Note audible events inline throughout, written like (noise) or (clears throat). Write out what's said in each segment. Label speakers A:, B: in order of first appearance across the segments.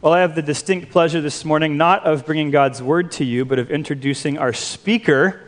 A: Well, I have the distinct pleasure this morning not of bringing God's word to you, but of introducing our speaker.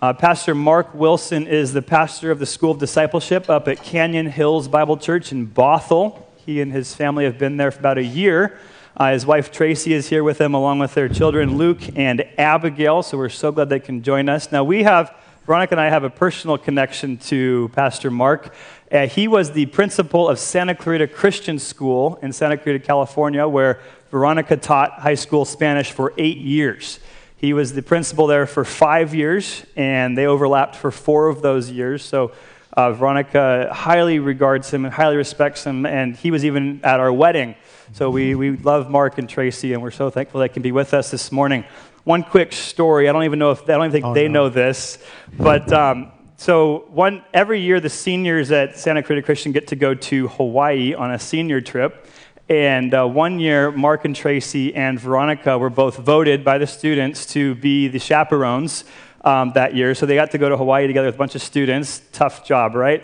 A: Uh, pastor Mark Wilson is the pastor of the School of Discipleship up at Canyon Hills Bible Church in Bothell. He and his family have been there for about a year. Uh, his wife Tracy is here with him, along with their children Luke and Abigail. So we're so glad they can join us. Now, we have, Veronica and I have a personal connection to Pastor Mark. Uh, he was the principal of Santa Clarita Christian School in Santa Clarita, California, where Veronica taught high school Spanish for eight years. He was the principal there for five years, and they overlapped for four of those years. So uh, Veronica highly regards him and highly respects him, and he was even at our wedding. So we, we love Mark and Tracy, and we're so thankful they can be with us this morning. One quick story. I don't even know if I don't even think
B: Oh,
A: they
B: no.
A: know this, but um, so one every year the seniors at Santa Clarita Christian get to go to Hawaii on a senior trip. And uh, one year, Mark and Tracy and Veronica were both voted by the students to be the chaperones um, that year. So they got to go to Hawaii together with a bunch of students. Tough job, right?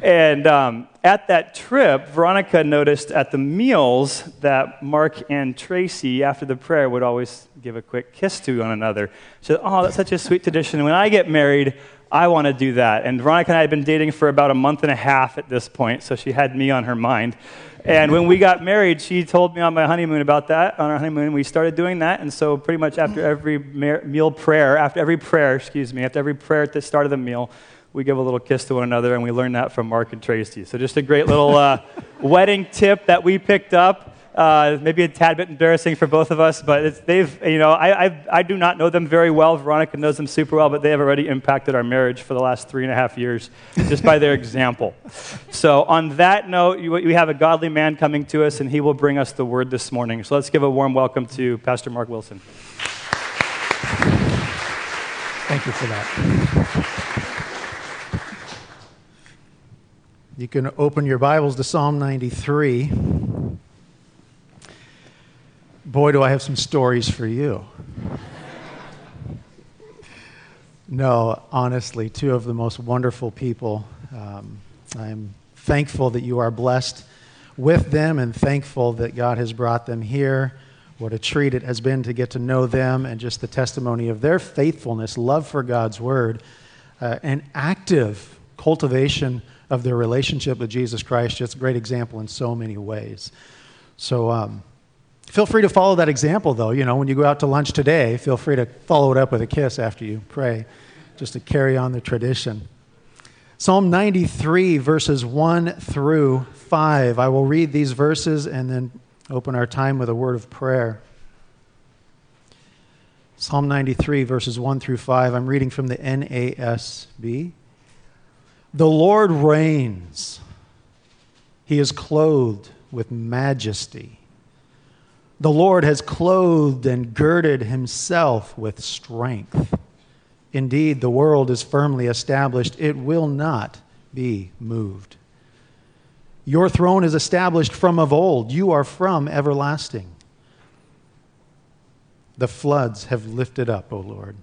A: And um, at that trip, Veronica noticed at the meals that Mark and Tracy, after the prayer, would always give a quick kiss to one another. She said, Oh, that's such a sweet tradition. When I get married, I want to do that. And Veronica and I had been dating for about a month and a half at this point, so she had me on her mind. And when we got married, she told me on my honeymoon about that. On our honeymoon, we started doing that. And so, pretty much after every meal prayer, after every prayer, excuse me, after every prayer at the start of the meal, we give a little kiss to one another, and we learned that from Mark and Tracy. So, just a great little uh, (laughs) wedding tip that we picked up. Uh, maybe a tad bit embarrassing for both of us, but they've, you know, I, I, I do not know them very well. Veronica knows them super well, but they have already impacted our marriage for the last three and a half years just by their (laughs) example. So, on that note, you, we have a godly man coming to us, and he will bring us the word this morning. So, let's give a warm welcome to Pastor Mark Wilson.
B: Thank you for that. You can open your Bibles to Psalm 93. Boy, do I have some stories for you. No, honestly, two of the most wonderful people. Um, I'm thankful that you are blessed with them and thankful that God has brought them here. What a treat it has been to get to know them and just the testimony of their faithfulness, love for God's word, uh, and active cultivation of their relationship with Jesus Christ. Just a great example in so many ways. So, um, Feel free to follow that example, though. You know, when you go out to lunch today, feel free to follow it up with a kiss after you pray, just to carry on the tradition. Psalm 93, verses 1 through 5. I will read these verses and then open our time with a word of prayer. Psalm 93, verses 1 through 5. I'm reading from the NASB. The Lord reigns, He is clothed with majesty. The Lord has clothed and girded himself with strength. Indeed, the world is firmly established, it will not be moved. Your throne is established from of old, you are from everlasting. The floods have lifted up, O Lord.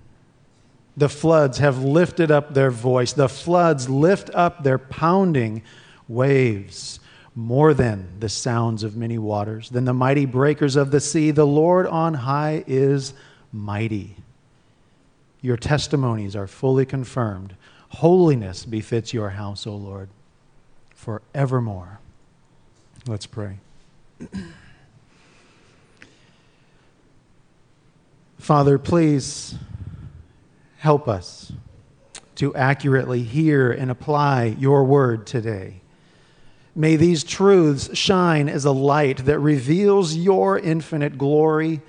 B: The floods have lifted up their voice. The floods lift up their pounding waves more than the sounds of many waters, than the mighty breakers of the sea. The Lord on high is mighty. Your testimonies are fully confirmed. Holiness befits your house, O Lord, forevermore. Let's pray. (clears throat) Father, please help us to accurately hear and apply your word today. May these truths shine as a light that reveals your infinite glory,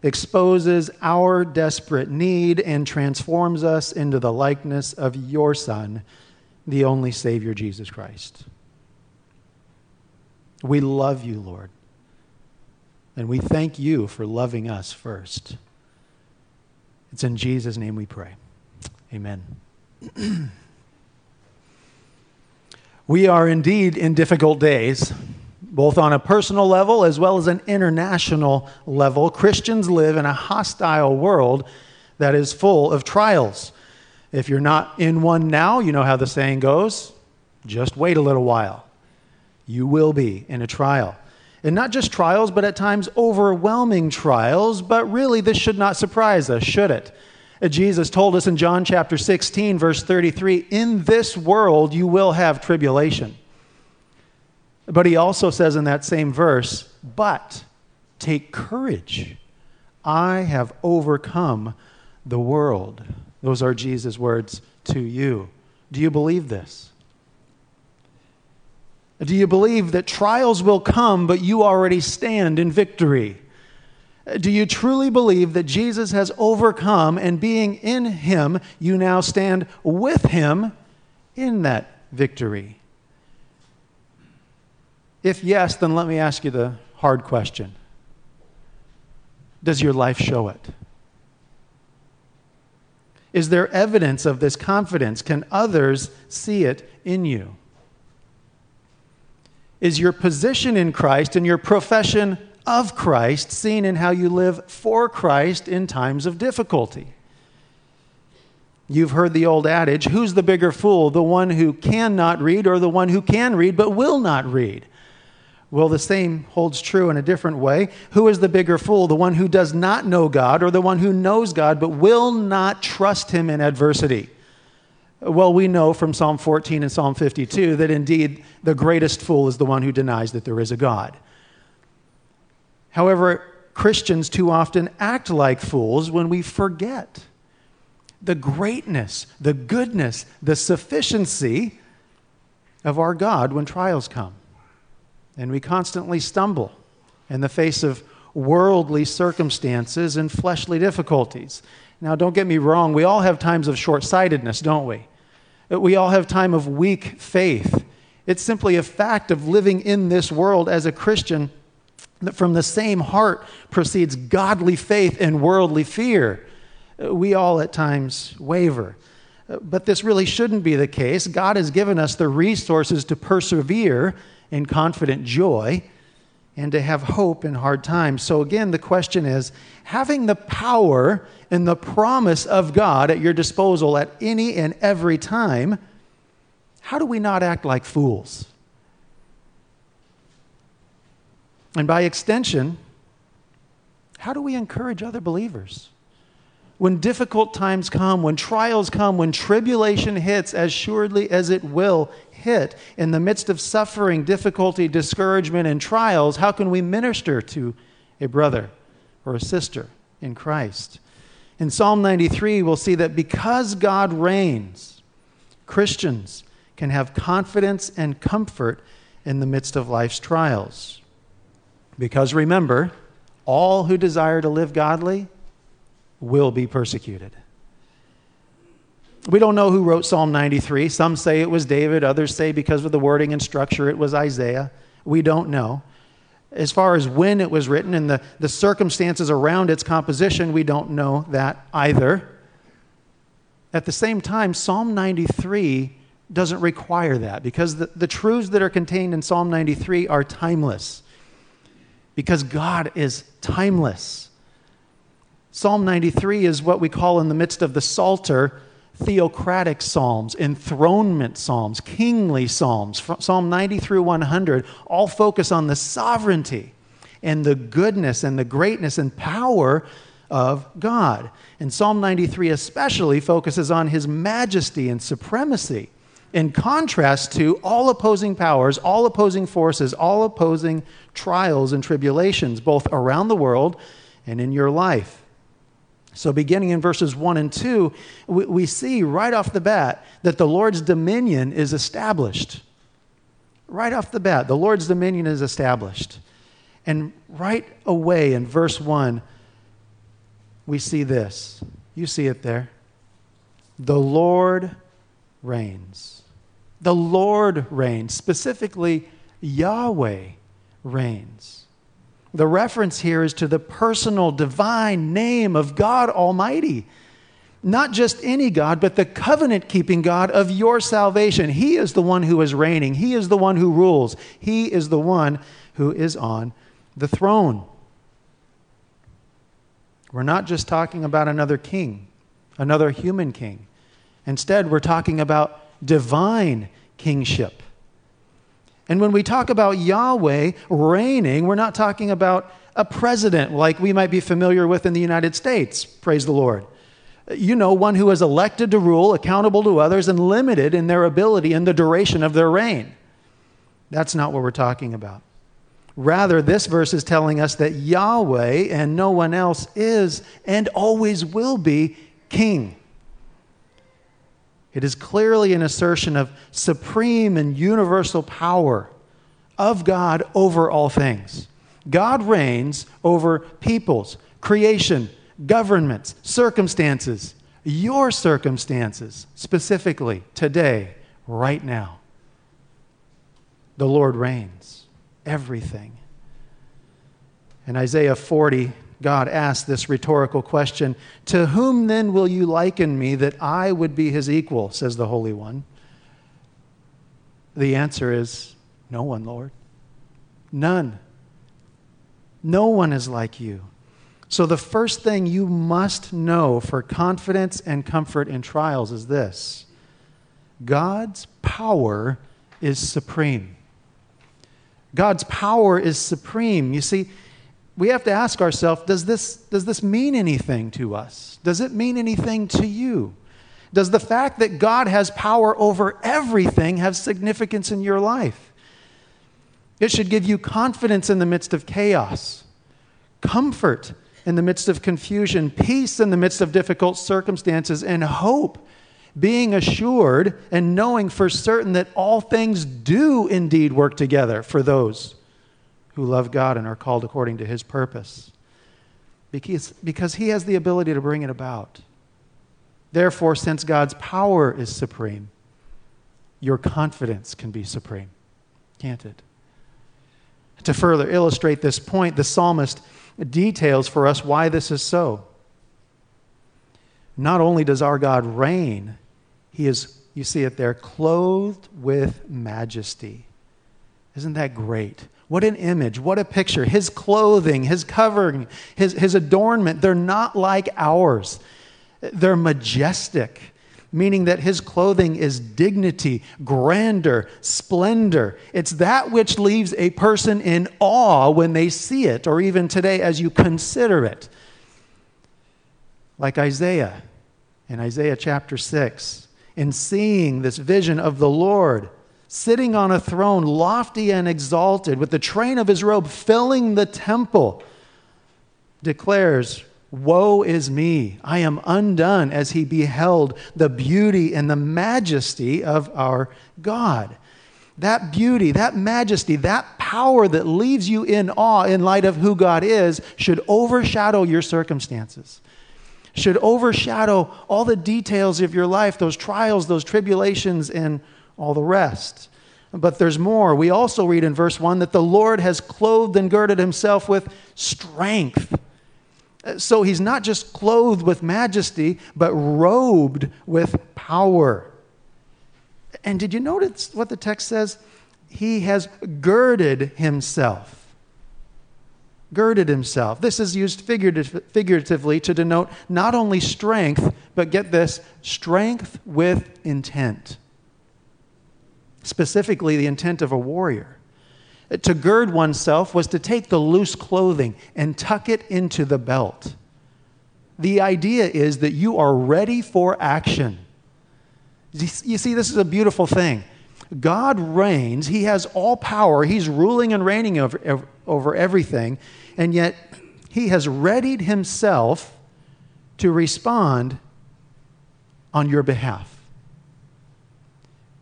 B: exposes our desperate need, and transforms us into the likeness of your Son, the only Savior, Jesus Christ. We love you, Lord, and we thank you for loving us first. It's in Jesus' name we pray. Amen. (clears throat) We are indeed in difficult days, both on a personal level as well as an international level. Christians live in a hostile world that is full of trials. If you're not in one now, you know how the saying goes just wait a little while. You will be in a trial. And not just trials, but at times overwhelming trials. But really, this should not surprise us, should it? Jesus told us in John chapter 16, verse 33 In this world you will have tribulation. But he also says in that same verse, But take courage. I have overcome the world. Those are Jesus' words to you. Do you believe this? Do you believe that trials will come, but you already stand in victory? Do you truly believe that Jesus has overcome, and being in him, you now stand with him in that victory? If yes, then let me ask you the hard question Does your life show it? Is there evidence of this confidence? Can others see it in you? Is your position in Christ and your profession of Christ seen in how you live for Christ in times of difficulty? You've heard the old adage who's the bigger fool, the one who cannot read or the one who can read but will not read? Well, the same holds true in a different way. Who is the bigger fool, the one who does not know God or the one who knows God but will not trust him in adversity? Well, we know from Psalm 14 and Psalm 52 that indeed the greatest fool is the one who denies that there is a God. However, Christians too often act like fools when we forget the greatness, the goodness, the sufficiency of our God when trials come. And we constantly stumble in the face of worldly circumstances and fleshly difficulties. Now, don't get me wrong, we all have times of short sightedness, don't we? We all have time of weak faith. It's simply a fact of living in this world as a Christian that from the same heart proceeds godly faith and worldly fear. We all at times waver. But this really shouldn't be the case. God has given us the resources to persevere in confident joy and to have hope in hard times. So, again, the question is having the power and the promise of God at your disposal at any and every time, how do we not act like fools? And by extension, how do we encourage other believers? When difficult times come, when trials come, when tribulation hits, as surely as it will hit, in the midst of suffering, difficulty, discouragement, and trials, how can we minister to a brother or a sister in Christ? In Psalm 93, we'll see that because God reigns, Christians can have confidence and comfort in the midst of life's trials. Because remember, all who desire to live godly will be persecuted. We don't know who wrote Psalm 93. Some say it was David, others say because of the wording and structure it was Isaiah. We don't know. As far as when it was written and the, the circumstances around its composition, we don't know that either. At the same time, Psalm 93 doesn't require that because the, the truths that are contained in Psalm 93 are timeless. Because God is timeless. Psalm 93 is what we call in the midst of the Psalter theocratic psalms, enthronement psalms, kingly psalms. Psalm 90 through 100 all focus on the sovereignty and the goodness and the greatness and power of God. And Psalm 93 especially focuses on his majesty and supremacy in contrast to all opposing powers, all opposing forces, all opposing trials and tribulations, both around the world and in your life. So, beginning in verses 1 and 2, we, we, see right off the bat that the Lord's dominion is established. Right off the bat, the Lord's dominion is established. And right away in verse 1, we see this. You see it there. The Lord reigns. The Lord reigns. Specifically, Yahweh reigns. The reference here is to the personal, divine name of God Almighty. Not just any God, but the covenant keeping God of your salvation. He is the one who is reigning, He is the one who rules, He is the one who is on the throne. We're not just talking about another king, another human king. Instead, we're talking about divine kingship. And when we talk about Yahweh reigning, we're not talking about a president like we might be familiar with in the United States. Praise the Lord. You know, one who is elected to rule, accountable to others, and limited in their ability and the duration of their reign. That's not what we're talking about. Rather, this verse is telling us that Yahweh and no one else is and always will be king. It is clearly an assertion of supreme and universal power of God over all things. God reigns over peoples, creation, governments, circumstances, your circumstances, specifically today, right now. The Lord reigns everything. In Isaiah 40, God asked this rhetorical question To whom then will you liken me that I would be his equal, says the Holy One? The answer is no one, Lord. None. No one is like you. So, the first thing you must know for confidence and comfort in trials is this God's power is supreme. God's power is supreme. You see, we have to ask ourselves does this, does this mean anything to us? Does it mean anything to you? Does the fact that God has power over everything have significance in your life? It should give you confidence in the midst of chaos, comfort in the midst of confusion, peace in the midst of difficult circumstances, and hope, being assured and knowing for certain that all things do indeed work together for those who love God and are called according to his purpose. Because, because he has the ability to bring it about. Therefore, since God's power is supreme, your confidence can be supreme, can't it? To further illustrate this point, the psalmist details for us why this is so. Not only does our God reign, he is, you see it there, clothed with majesty. Isn't that great? What an image. What a picture. His clothing, his covering, his, his adornment, they're not like ours. They're majestic, meaning that his clothing is dignity, grandeur, splendor. It's that which leaves a person in awe when they see it, or even today as you consider it. Like Isaiah in Isaiah chapter 6, in seeing this vision of the Lord sitting on a throne, lofty and exalted, with the train of his robe filling the temple, declares, Woe is me! I am undone as he beheld the beauty and the majesty of our God. That beauty, that majesty, that power that leaves you in awe in light of who God is should overshadow your circumstances, should overshadow all the details of your life, those trials, those tribulations, and all the rest. But there's more. We also read in verse 1 that the Lord has clothed and girded himself with strength. So he's not just clothed with majesty, but robed with power. And did you notice what the text says? He has girded himself. Girded himself. This is used figuratively to denote not only strength, but get this strength with intent specifically the intent of a warrior. To gird oneself was to take the loose clothing and tuck it into the belt. The idea is that you are ready for action. You see, this is a beautiful thing. God reigns, He has all power, He's ruling and reigning over, over everything, and yet He has readied Himself to respond on your behalf.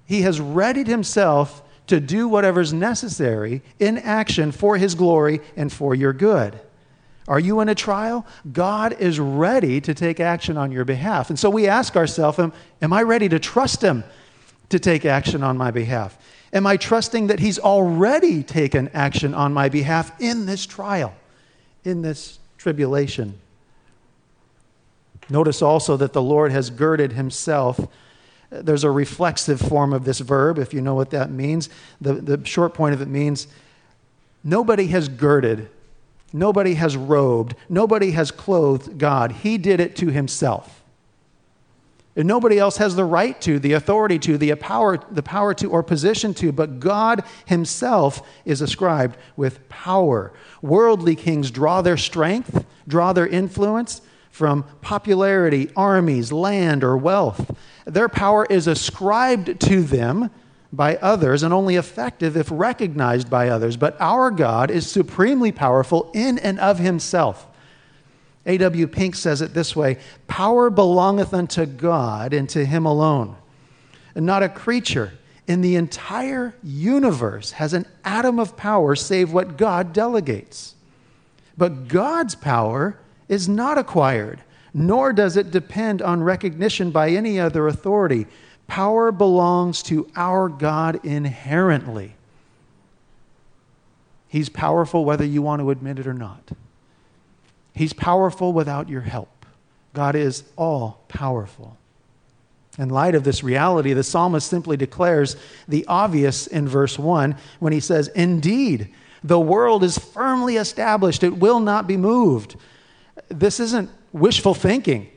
B: He has readied himself to do whatever's necessary in action for his glory and for your good. Are you in a trial? God is ready to take action on your behalf. And so we ask ourselves, am, am I ready to trust him to take action on my behalf? Am I trusting that he's already taken action on my behalf in this trial, in this tribulation? Notice also that the Lord has girded himself there's a reflexive form of this verb, if you know what that means. The, the short point of it means nobody has girded, nobody has robed, nobody has clothed God. He did it to himself. And nobody else has the right to, the authority to, the power, the power to, or position to, but God Himself is ascribed with power. Worldly kings draw their strength, draw their influence from popularity, armies, land, or wealth. Their power is ascribed to them by others and only effective if recognized by others. But our God is supremely powerful in and of Himself. A.W. Pink says it this way Power belongeth unto God and to Him alone. And not a creature in the entire universe has an atom of power save what God delegates. But God's power is not acquired, nor does it depend on recognition by any other authority. Power belongs to our God inherently. He's powerful whether you want to admit it or not. He's powerful without your help. God is all powerful. In light of this reality, the psalmist simply declares the obvious in verse 1 when he says, Indeed, the world is firmly established, it will not be moved. This isn't wishful thinking,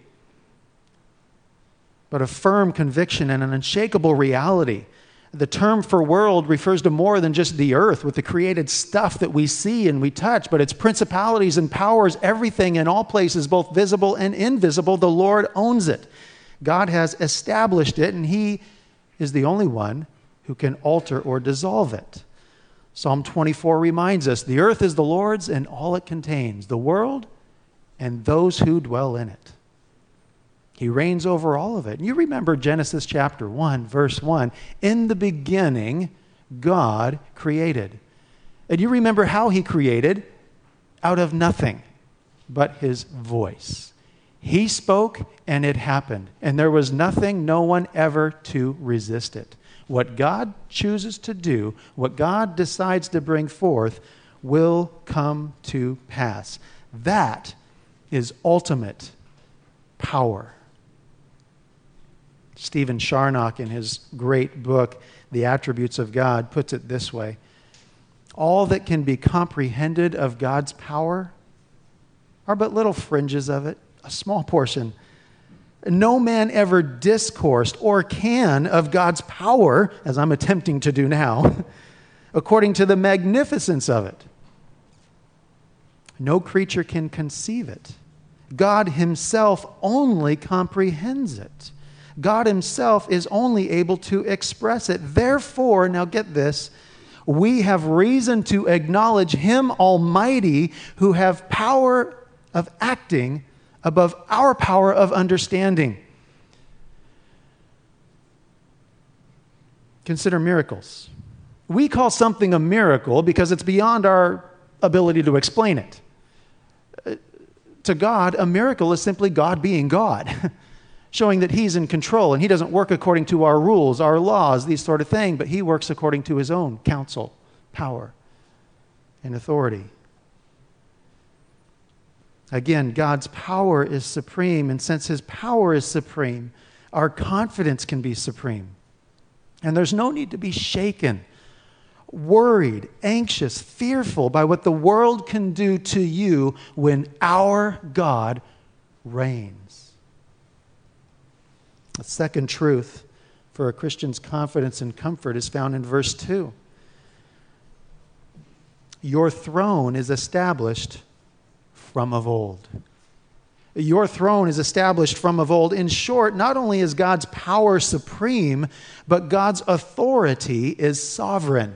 B: but a firm conviction and an unshakable reality the term for world refers to more than just the earth with the created stuff that we see and we touch, but it's principalities and powers, everything in all places, both visible and invisible. The Lord owns it. God has established it, and He is the only one who can alter or dissolve it. Psalm 24 reminds us the earth is the Lord's and all it contains, the world and those who dwell in it. He reigns over all of it. And you remember Genesis chapter 1, verse 1. In the beginning, God created. And you remember how he created? Out of nothing but his voice. He spoke and it happened. And there was nothing, no one ever to resist it. What God chooses to do, what God decides to bring forth, will come to pass. That is ultimate power. Stephen Charnock, in his great book, The Attributes of God, puts it this way All that can be comprehended of God's power are but little fringes of it, a small portion. No man ever discoursed or can of God's power, as I'm attempting to do now, (laughs) according to the magnificence of it. No creature can conceive it. God Himself only comprehends it. God Himself is only able to express it. Therefore, now get this, we have reason to acknowledge Him Almighty who have power of acting above our power of understanding. Consider miracles. We call something a miracle because it's beyond our ability to explain it. To God, a miracle is simply God being God. (laughs) showing that he's in control and he doesn't work according to our rules, our laws, these sort of things, but he works according to his own counsel, power, and authority. Again, God's power is supreme, and since his power is supreme, our confidence can be supreme. And there's no need to be shaken, worried, anxious, fearful by what the world can do to you when our God reigns. The second truth for a Christian's confidence and comfort is found in verse 2. Your throne is established from of old. Your throne is established from of old. In short, not only is God's power supreme, but God's authority is sovereign.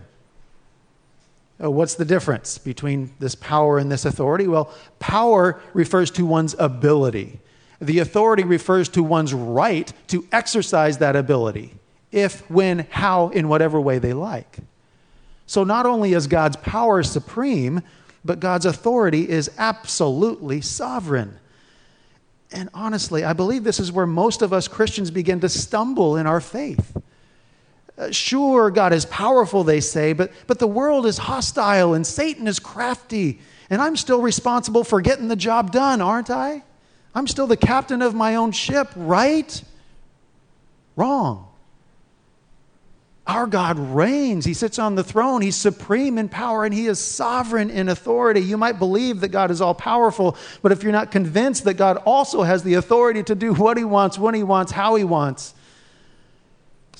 B: Uh, what's the difference between this power and this authority? Well, power refers to one's ability. The authority refers to one's right to exercise that ability, if, when, how, in whatever way they like. So not only is God's power supreme, but God's authority is absolutely sovereign. And honestly, I believe this is where most of us Christians begin to stumble in our faith. Uh, sure, God is powerful, they say, but, but the world is hostile and Satan is crafty, and I'm still responsible for getting the job done, aren't I? I'm still the captain of my own ship, right? Wrong. Our God reigns. He sits on the throne. He's supreme in power and he is sovereign in authority. You might believe that God is all powerful, but if you're not convinced that God also has the authority to do what he wants, when he wants, how he wants,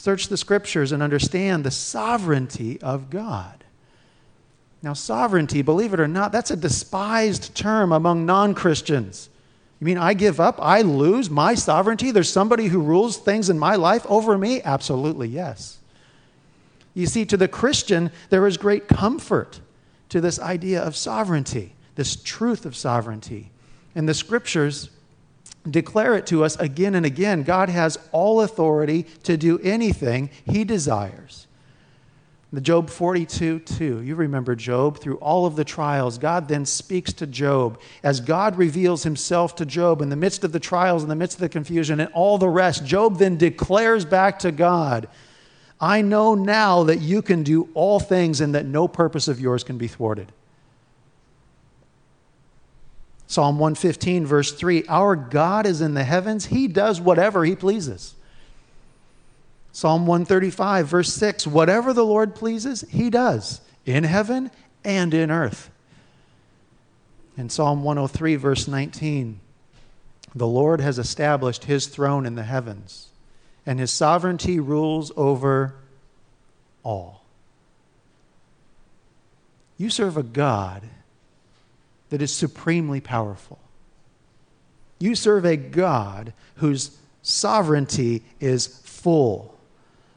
B: search the scriptures and understand the sovereignty of God. Now, sovereignty, believe it or not, that's a despised term among non Christians. You mean I give up? I lose my sovereignty? There's somebody who rules things in my life over me? Absolutely, yes. You see, to the Christian, there is great comfort to this idea of sovereignty, this truth of sovereignty. And the scriptures declare it to us again and again. God has all authority to do anything he desires. The Job 42 2. You remember Job. Through all of the trials, God then speaks to Job. As God reveals himself to Job in the midst of the trials, in the midst of the confusion, and all the rest, Job then declares back to God I know now that you can do all things and that no purpose of yours can be thwarted. Psalm 115, verse 3 Our God is in the heavens, He does whatever He pleases. Psalm 135, verse 6 Whatever the Lord pleases, He does, in heaven and in earth. In Psalm 103, verse 19 The Lord has established His throne in the heavens and his sovereignty rules over all. You serve a God that is supremely powerful. You serve a God whose sovereignty is full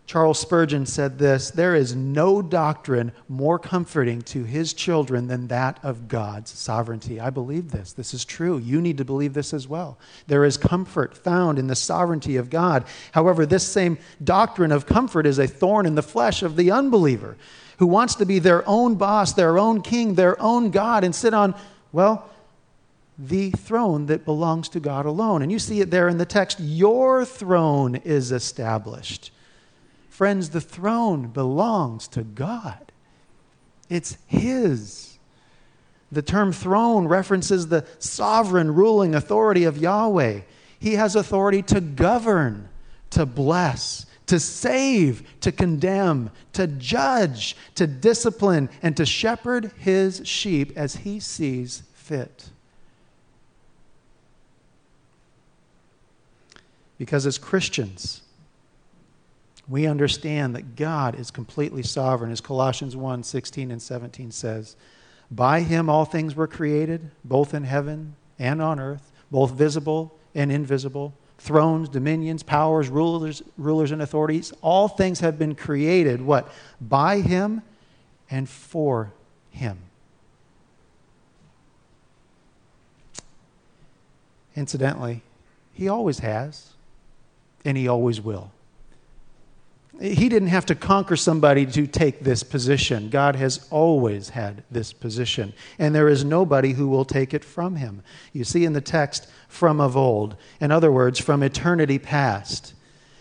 B: Charles Spurgeon said this There is no doctrine more comforting to his children than that of God's sovereignty. I believe this. This is true. You need to believe this as well. There is comfort found in the sovereignty of God. However, this same doctrine of comfort is a thorn in the flesh of the unbeliever who wants to be their own boss, their own king, their own God, and sit on, well, the throne that belongs to God alone. And you see it there in the text Your throne is established. Friends, the throne belongs to God, it's His. The term throne references the sovereign ruling authority of Yahweh. He has authority to govern, to bless, to save, to condemn, to judge, to discipline, and to shepherd his sheep as he sees fit. Because as Christians, we understand that God is completely sovereign, as Colossians 1 16 and 17 says. By him all things were created, both in heaven and on earth, both visible and invisible, thrones, dominions, powers, rulers, rulers and authorities. All things have been created, what? By him and for him. Incidentally, he always has, and he always will. He didn't have to conquer somebody to take this position. God has always had this position, and there is nobody who will take it from him. You see in the text, from of old. In other words, from eternity past.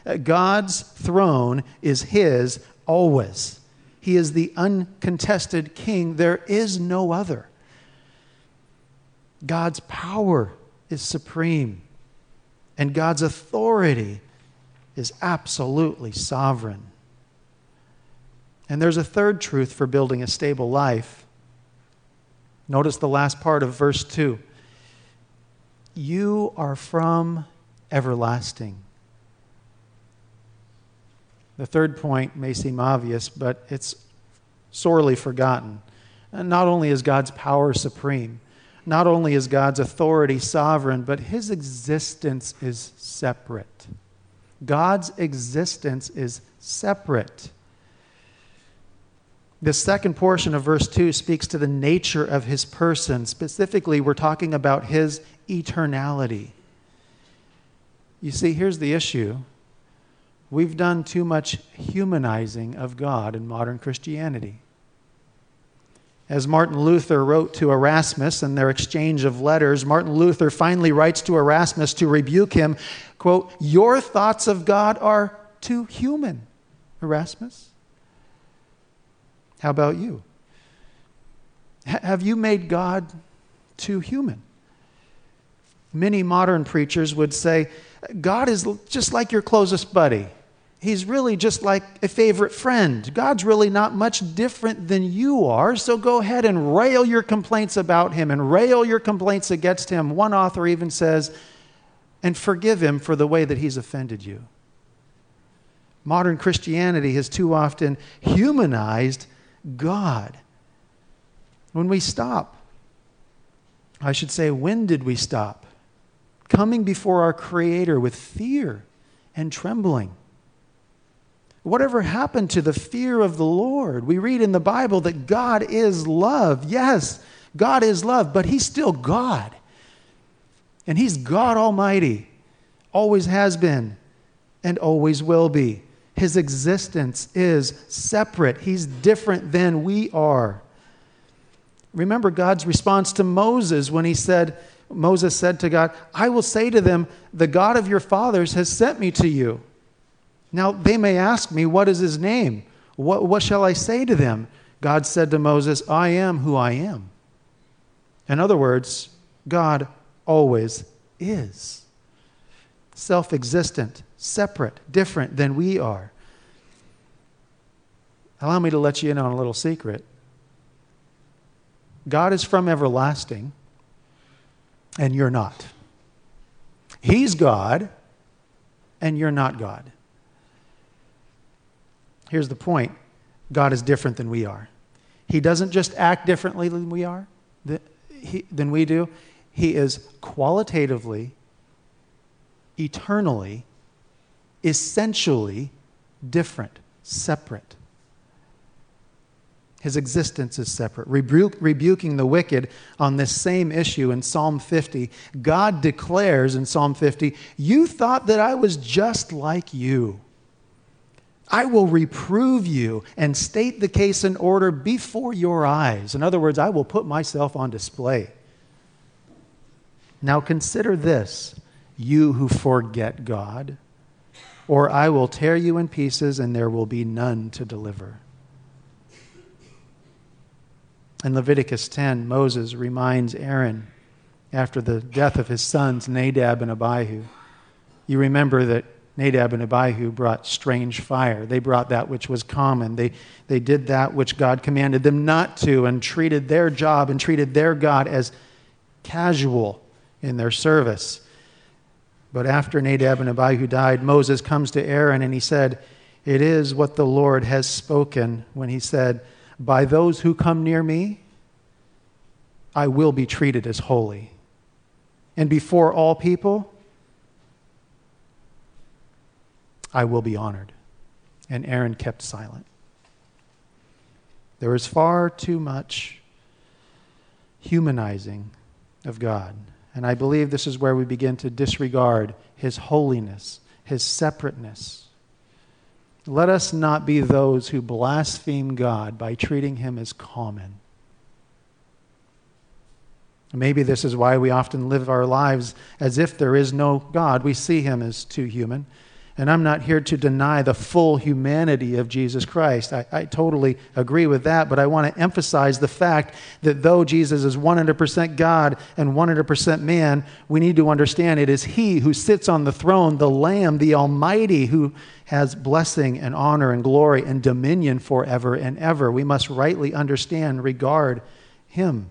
B: Uh, God's throne is his always. He is the uncontested king. There is no other. God's power is supreme, and God's authority is absolutely sovereign. And there's a third truth for building a stable life. Notice the last part of verse 2. You are from everlasting. The third point may seem obvious, but it's sorely forgotten. And not only is God's power supreme, not only is God's authority sovereign, but his existence is separate. God's existence is separate. The second portion of verse 2 speaks to the nature of his person. Specifically, we're talking about his eternality. You see, here's the issue we've done too much humanizing of God in modern Christianity. As Martin Luther wrote to Erasmus in their exchange of letters, Martin Luther finally writes to Erasmus to rebuke him, quote, "Your thoughts of God are too human." Erasmus, how about you? H- have you made God too human? Many modern preachers would say, God is just like your closest buddy. He's really just like a favorite friend. God's really not much different than you are, so go ahead and rail your complaints about him and rail your complaints against him. One author even says, and forgive him for the way that he's offended you. Modern Christianity has too often humanized God. When we stop, I should say, when did we stop? Coming before our Creator with fear and trembling. Whatever happened to the fear of the Lord? We read in the Bible that God is love. Yes, God is love, but He's still God. And He's God Almighty, always has been, and always will be. His existence is separate, He's different than we are. Remember God's response to Moses when he said, Moses said to God, I will say to them, The God of your fathers has sent me to you. Now they may ask me, What is his name? What, what shall I say to them? God said to Moses, I am who I am. In other words, God always is self existent, separate, different than we are. Allow me to let you in on a little secret. God is from everlasting, and you're not. He's God, and you're not God. Here's the point God is different than we are. He doesn't just act differently than we are, than we do. He is qualitatively, eternally, essentially different, separate. His existence is separate. Rebu- rebuking the wicked on this same issue in Psalm 50, God declares in Psalm 50, You thought that I was just like you. I will reprove you and state the case in order before your eyes. In other words, I will put myself on display. Now consider this, you who forget God, or I will tear you in pieces and there will be none to deliver. In Leviticus 10, Moses reminds Aaron after the death of his sons, Nadab and Abihu. You remember that Nadab and Abihu brought strange fire. They brought that which was common. They, they did that which God commanded them not to and treated their job and treated their God as casual in their service. But after Nadab and Abihu died, Moses comes to Aaron and he said, It is what the Lord has spoken when he said, by those who come near me, I will be treated as holy. And before all people, I will be honored. And Aaron kept silent. There is far too much humanizing of God. And I believe this is where we begin to disregard his holiness, his separateness let us not be those who blaspheme God by treating him as common. Maybe this is why we often live our lives as if there is no God. We see him as too human. And I'm not here to deny the full humanity of Jesus Christ. I, I, totally agree with that, but I want to emphasize the fact that though Jesus is 100% God and 100% man, we need to understand it is He who sits on the throne, the Lamb, the Almighty, who has blessing and honor and glory and dominion forever and ever. We must rightly understand, regard Him.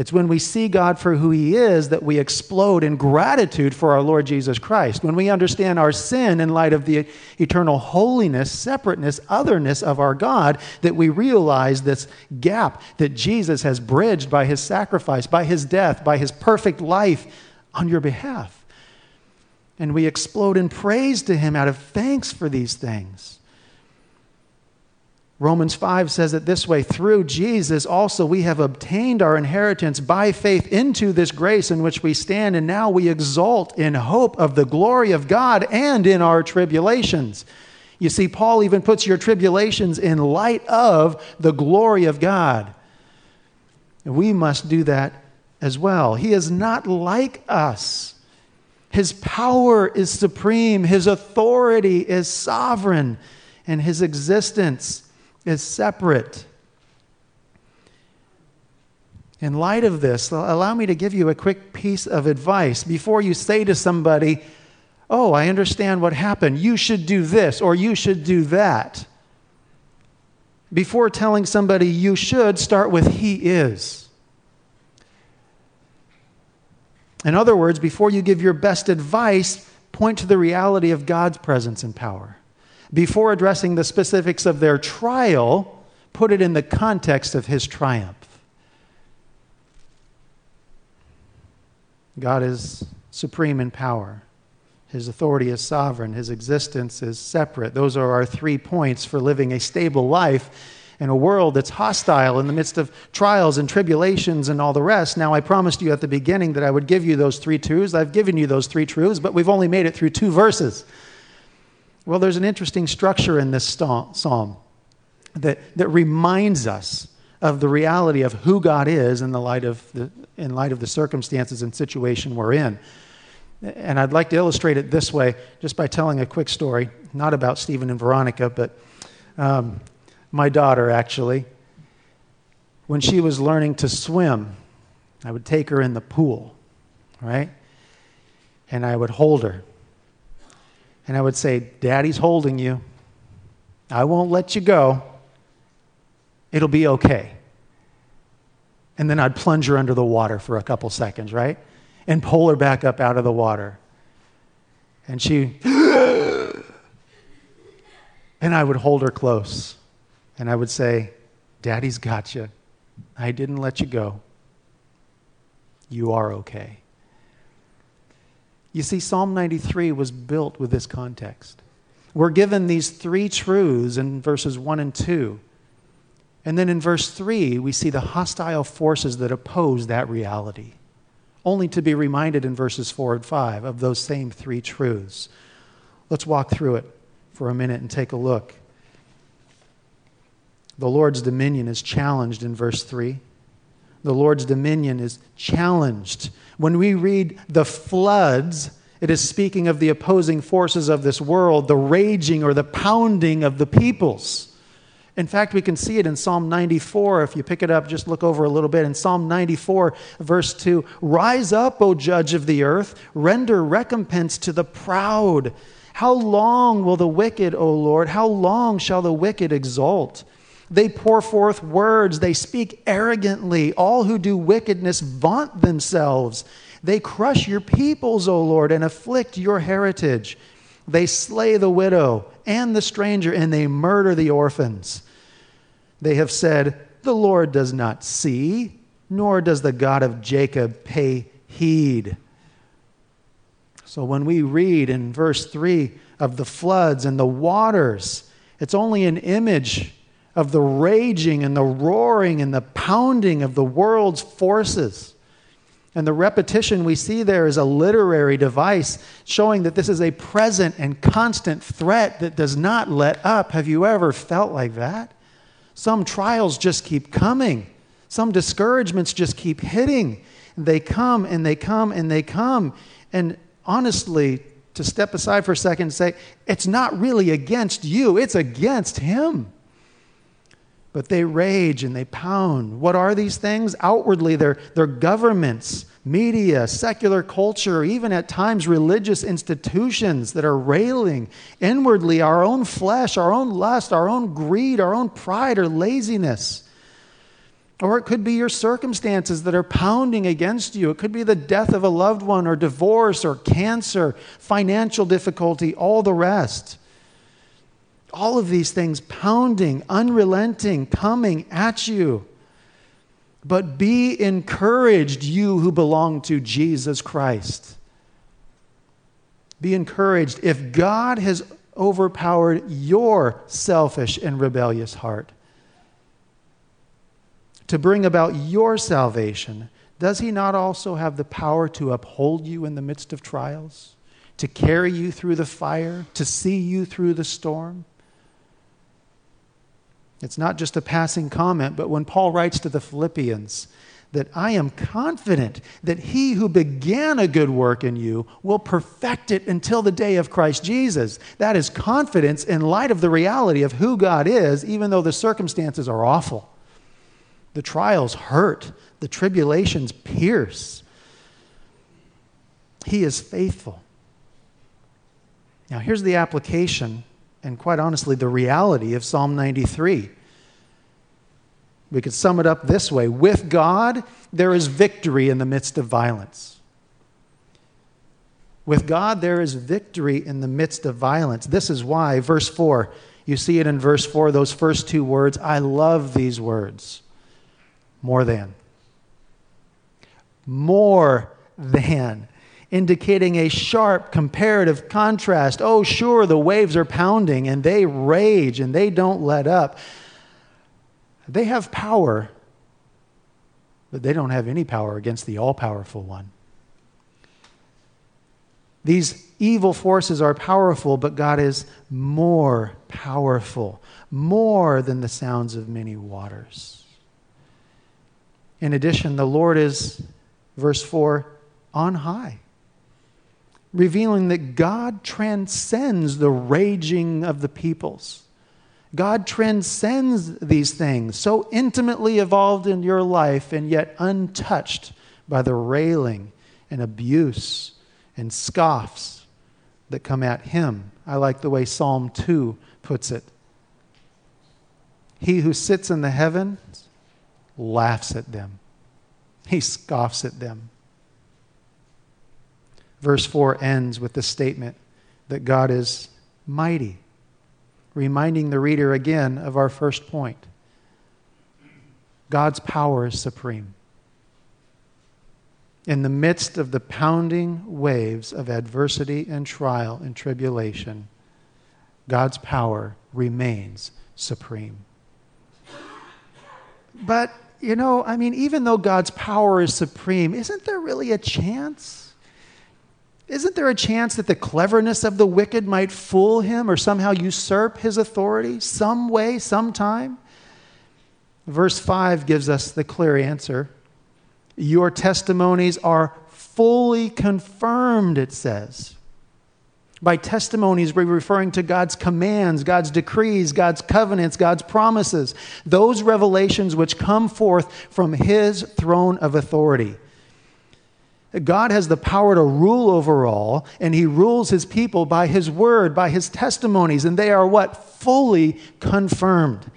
B: It's when we see God for who He is that we explode in gratitude for our Lord Jesus Christ. When we understand our sin in light of the eternal holiness, separateness, otherness of our God, that we realize this gap that Jesus has bridged by His sacrifice, by His death, by His perfect life on your behalf. And we explode in praise to Him out of thanks for these things. Romans 5 says it this way through Jesus also we have obtained our inheritance by faith into this grace in which we stand, and now we exult in hope of the glory of God and in our tribulations. You see, Paul even puts your tribulations in light of the glory of God. And we must do that as well. He is not like us. His power is supreme, His authority is sovereign, and His existence is separate. In light of this, allow me to give you a quick piece of advice. Before you say to somebody, oh, I understand what happened. You should do this or you should do that. Before telling somebody you should, start with He is. In other words, before you give your best advice, point to the reality of God's presence and power. Before addressing the specifics of their trial, put it in the context of His triumph. God is supreme in power. His authority is sovereign. His existence is separate. Those are our three points for living a stable life in a world that's hostile in the midst of trials and tribulations and all the rest. Now, I promised you at the beginning that I would give you those three truths. I've given you those three truths, but we've only made it through two verses. Well, there's an interesting structure in this psalm that, that reminds us of the reality of who God is in the light of the, in light of the circumstances and situation we're in. And I'd like to illustrate it this way just by telling a quick story, not about Stephen and Veronica, but um, my daughter, actually. When she was learning to swim, I would take her in the pool, right? And I would hold her. And I would say, Daddy's holding you. I won't let you go. It'll be okay. And then I'd plunge her under the water for a couple seconds, right? and pull her back up out of the water. And she, (gasps) and I would hold her close. And I would say, Daddy's got you. I didn't let you go. You are okay. You see, Psalm 93 was built with this context. We're given these three truths in verses 1 and 2. And then in verse 3, we see the hostile forces that oppose that reality only to be reminded in verses 4 and 5 of those same three truths. Let's walk through it for a minute and take a look. The Lord's dominion is challenged in verse 3. The Lord's dominion is challenged. When we read the floods, it is speaking of the opposing forces of this world, the raging or the pounding of the peoples. In fact, we can see it in Psalm 94. If you pick it up, just look over a little bit. In Psalm 94, verse 2 Rise up, O judge of the earth, render recompense to the proud. How long will the wicked, O Lord, how long shall the wicked exult? They pour forth words, they speak arrogantly. All who do wickedness vaunt themselves. They crush your peoples, O Lord, and afflict your heritage. They slay the widow and the stranger, and they murder the orphans. They have said, The Lord does not see, nor does the God of Jacob pay heed. So when we read in verse 3 of the floods and the waters, it's only an image of the raging and the roaring and the pounding of the world's forces. And the repetition we see there is a literary device showing that this is a present and constant threat that does not let up. Have you ever felt like that? Some trials just keep coming, some discouragements just keep hitting. They come and they come and they come. And honestly, to step aside for a second and say, it's not really against you, it's against him. But they rage and they pound. What are these things? Outwardly, they're, they're governments, media, secular culture, even at times religious institutions that are railing. Inwardly, our own flesh, our own lust, our own greed, our own pride or laziness. Or it could be your circumstances that are pounding against you. It could be the death of a loved one, or divorce, or cancer, financial difficulty, all the rest. All of these things pounding, unrelenting, coming at you. But be encouraged, you who belong to Jesus Christ. Be encouraged if God has overpowered your selfish and rebellious heart to bring about your salvation, does he not also have the power to uphold you in the midst of trials, to carry you through the fire, to see you through the storm? It's not just a passing comment, but when Paul writes to the Philippians, that I am confident that he who began a good work in you will perfect it until the day of Christ Jesus. That is confidence in light of the reality of who God is, even though the circumstances are awful. The trials hurt, the tribulations pierce. He is faithful. Now, here's the application, and quite honestly, the reality of Psalm 93. We could sum it up this way With God, there is victory in the midst of violence. With God, there is victory in the midst of violence. This is why, verse 4, you see it in verse 4, those first two words. I love these words. More than. More than. Indicating a sharp comparative contrast. Oh, sure, the waves are pounding and they rage and they don't let up. They have power, but they don't have any power against the all powerful one. These evil forces are powerful, but God is more powerful, more than the sounds of many waters. In addition, the Lord is, verse 4, on high, revealing that God transcends the raging of the peoples. God transcends these things, so intimately evolved in your life and yet untouched by the railing and abuse and scoffs that come at him. I like the way Psalm 2 puts it. He who sits in the heavens laughs at them, he scoffs at them. Verse 4 ends with the statement that God is mighty reminding the reader again of our first point God's power is supreme. In the midst of the pounding waves of adversity and trial and tribulation, God's power remains supreme. But, you know, I mean, even though God's power is supreme, isn't there really a chance isn't there a chance that the cleverness of the wicked might fool him or somehow usurp his authority some way, sometime? Verse 5 gives us the clear answer. Your testimonies are fully confirmed, it says. By testimonies, we're referring to God's commands, God's decrees, God's covenants, God's promises, those revelations which come forth from His throne of authority. God has the power to rule over all, and He rules His people by His word, by His testimonies, and they are what? Fully confirmed.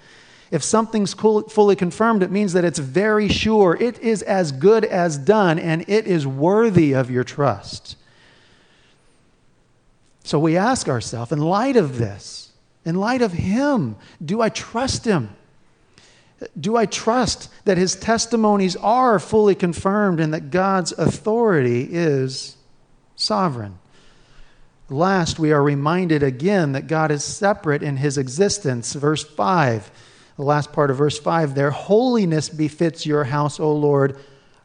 B: If something's fully confirmed, it means that it's very sure. It is as good as done, and it is worthy of your trust. So we ask ourselves, in light of this, in light of Him, do I trust Him? Do I trust that his testimonies are fully confirmed and that God's authority is sovereign? Last, we are reminded again that God is separate in his existence. Verse 5, the last part of verse 5 there holiness befits your house, O Lord,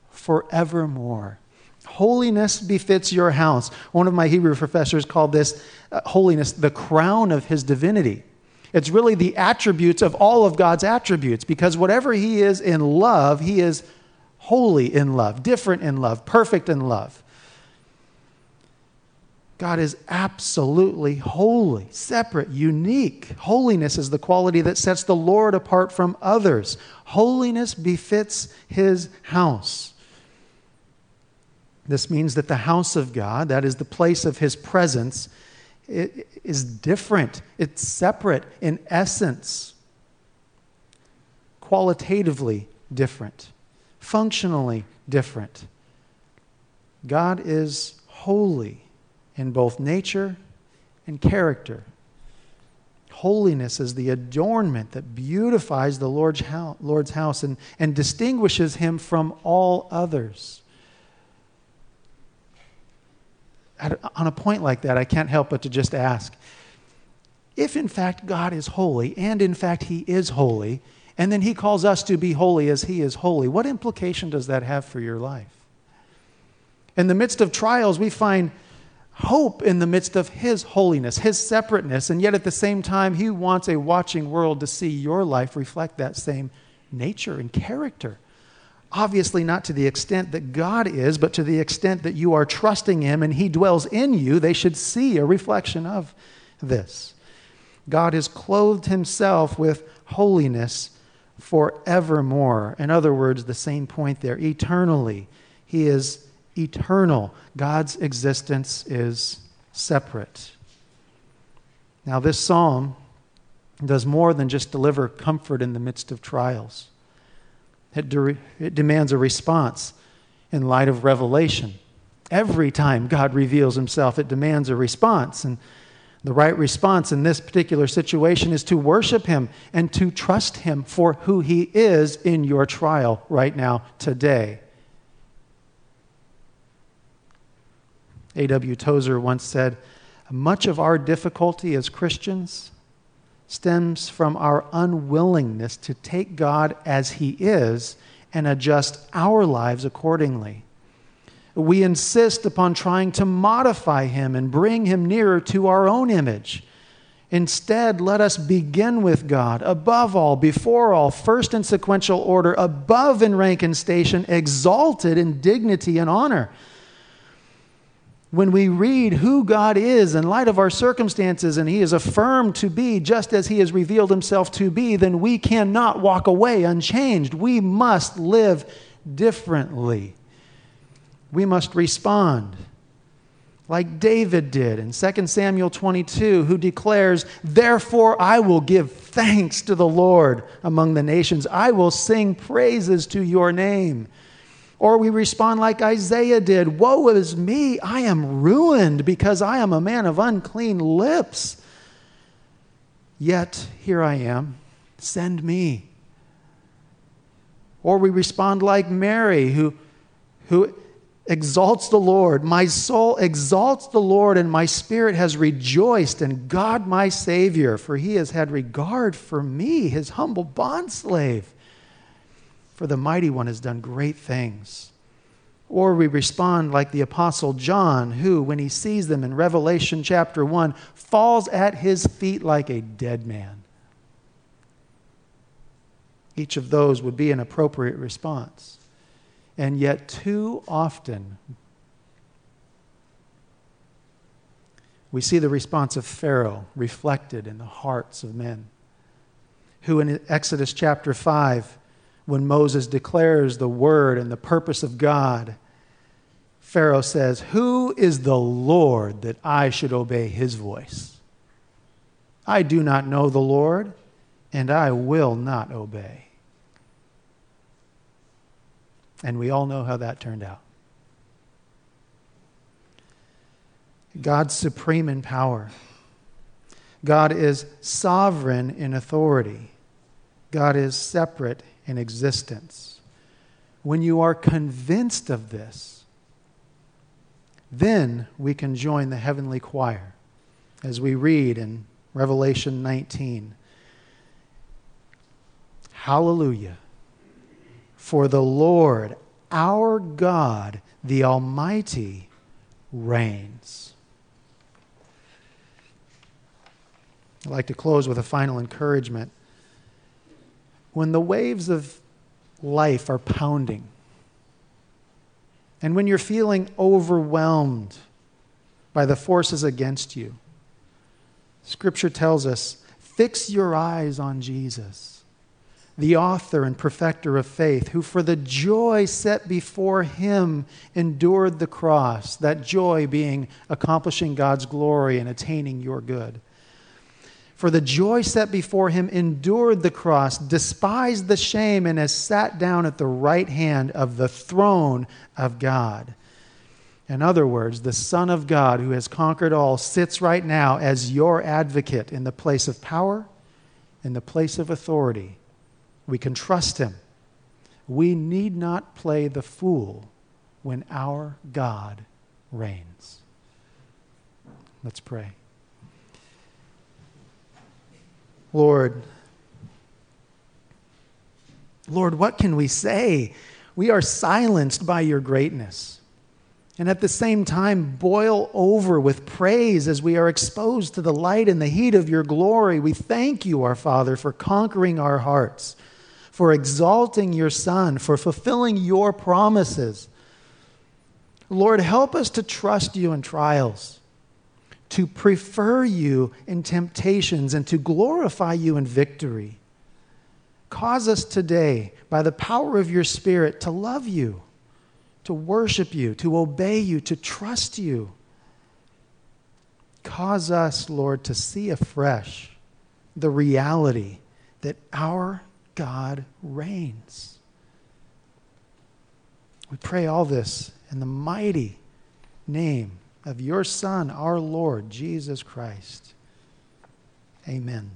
B: forevermore. Holiness befits your house. One of my Hebrew professors called this uh, holiness the crown of his divinity. It's really the attributes of all of God's attributes because whatever He is in love, He is holy in love, different in love, perfect in love. God is absolutely holy, separate, unique. Holiness is the quality that sets the Lord apart from others. Holiness befits His house. This means that the house of God, that is the place of His presence, it is different, it's separate in essence, qualitatively different, functionally different. God is holy in both nature and character. Holiness is the adornment that beautifies the Lord's house and, and distinguishes him from all others. On a point like that, I can't help but to just ask if in fact God is holy, and in fact He is holy, and then He calls us to be holy as He is holy, what implication does that have for your life? In the midst of trials, we find hope in the midst of His holiness, His separateness, and yet at the same time, He wants a watching world to see your life reflect that same nature and character. Obviously, not to the extent that God is, but to the extent that you are trusting Him and He dwells in you, they should see a reflection of this. God has clothed Himself with holiness forevermore. In other words, the same point there eternally. He is eternal. God's existence is separate. Now, this psalm does more than just deliver comfort in the midst of trials, it, de- it demands a response in light of revelation. Every time God reveals himself, it demands a response. And the right response in this particular situation is to worship him and to trust him for who he is in your trial right now, today. A.W. Tozer once said, Much of our difficulty as Christians stems from our unwillingness to take God as he is and adjust our lives accordingly we insist upon trying to modify him and bring him nearer to our own image. Instead, let us begin with God, above all, before all, first in sequential order, above in rank and station, exalted in dignity and honor. When we read who God is in light of our circumstances and He is affirmed to be just as He has revealed Himself to be, then we cannot walk away unchanged. We must live differently we must respond like David did in 2 Samuel 22, who declares, Therefore I will give thanks to the Lord among the nations. I will sing praises to your name. Or we respond like Isaiah did Woe is me! I am ruined because I am a man of unclean lips. Yet here I am. Send me. Or we respond like Mary, who, who exalts the Lord. My soul exalts the Lord, and my spirit has rejoiced in God my Savior, for he has had regard for me, his humble bondslave. For the mighty one has done great things. Or we respond like the Apostle John, who, when he sees them in Revelation chapter 1, falls at his feet like a dead man. Each of those would be an appropriate response. And yet, too often, we see the response of Pharaoh reflected in the hearts of men, who in Exodus chapter 5, when Moses declares the word and the purpose of God, Pharaoh says, Who is the Lord that I should obey his voice? I do not know the Lord, and I will not obey. And we all know how that turned out. God's supreme in power. God is sovereign in authority. God is separate in existence. When you are convinced of this, then we can join the heavenly choir as we read in Revelation 19. Hallelujah. For the Lord, our God, the Almighty, reigns. I'd like to close with a final encouragement. When the waves of life are pounding, and when you're feeling overwhelmed by the forces against you, Scripture tells us fix your eyes on Jesus the author and perfecter of faith, who for the joy set before him endured the cross, that joy being accomplishing God's glory and attaining your good. For the joy set before him endured the cross, despised the shame, and has sat down at the right hand of the throne of God. In other words, the Son of God, who has conquered all, sits right now as your advocate in the place of power, in the place of authority we can trust Him. We need not play the fool when our God reigns. Let's pray. Lord, Lord, what can we say? We are silenced by your greatness. And at the same time, boil over with praise as we are exposed to the light and the heat of your glory. We thank you, our Father, for conquering our hearts for exalting your Son, for fulfilling your promises. Lord, help us to trust you in trials, to prefer you in temptations, and to glorify you in victory. Cause us today, by the power of your Spirit, to love you, to worship you, to obey you, to trust you. Cause us, Lord, to see afresh the reality that our God reigns. We pray all this in the mighty name of your Son, our Lord, Jesus Christ. Amen.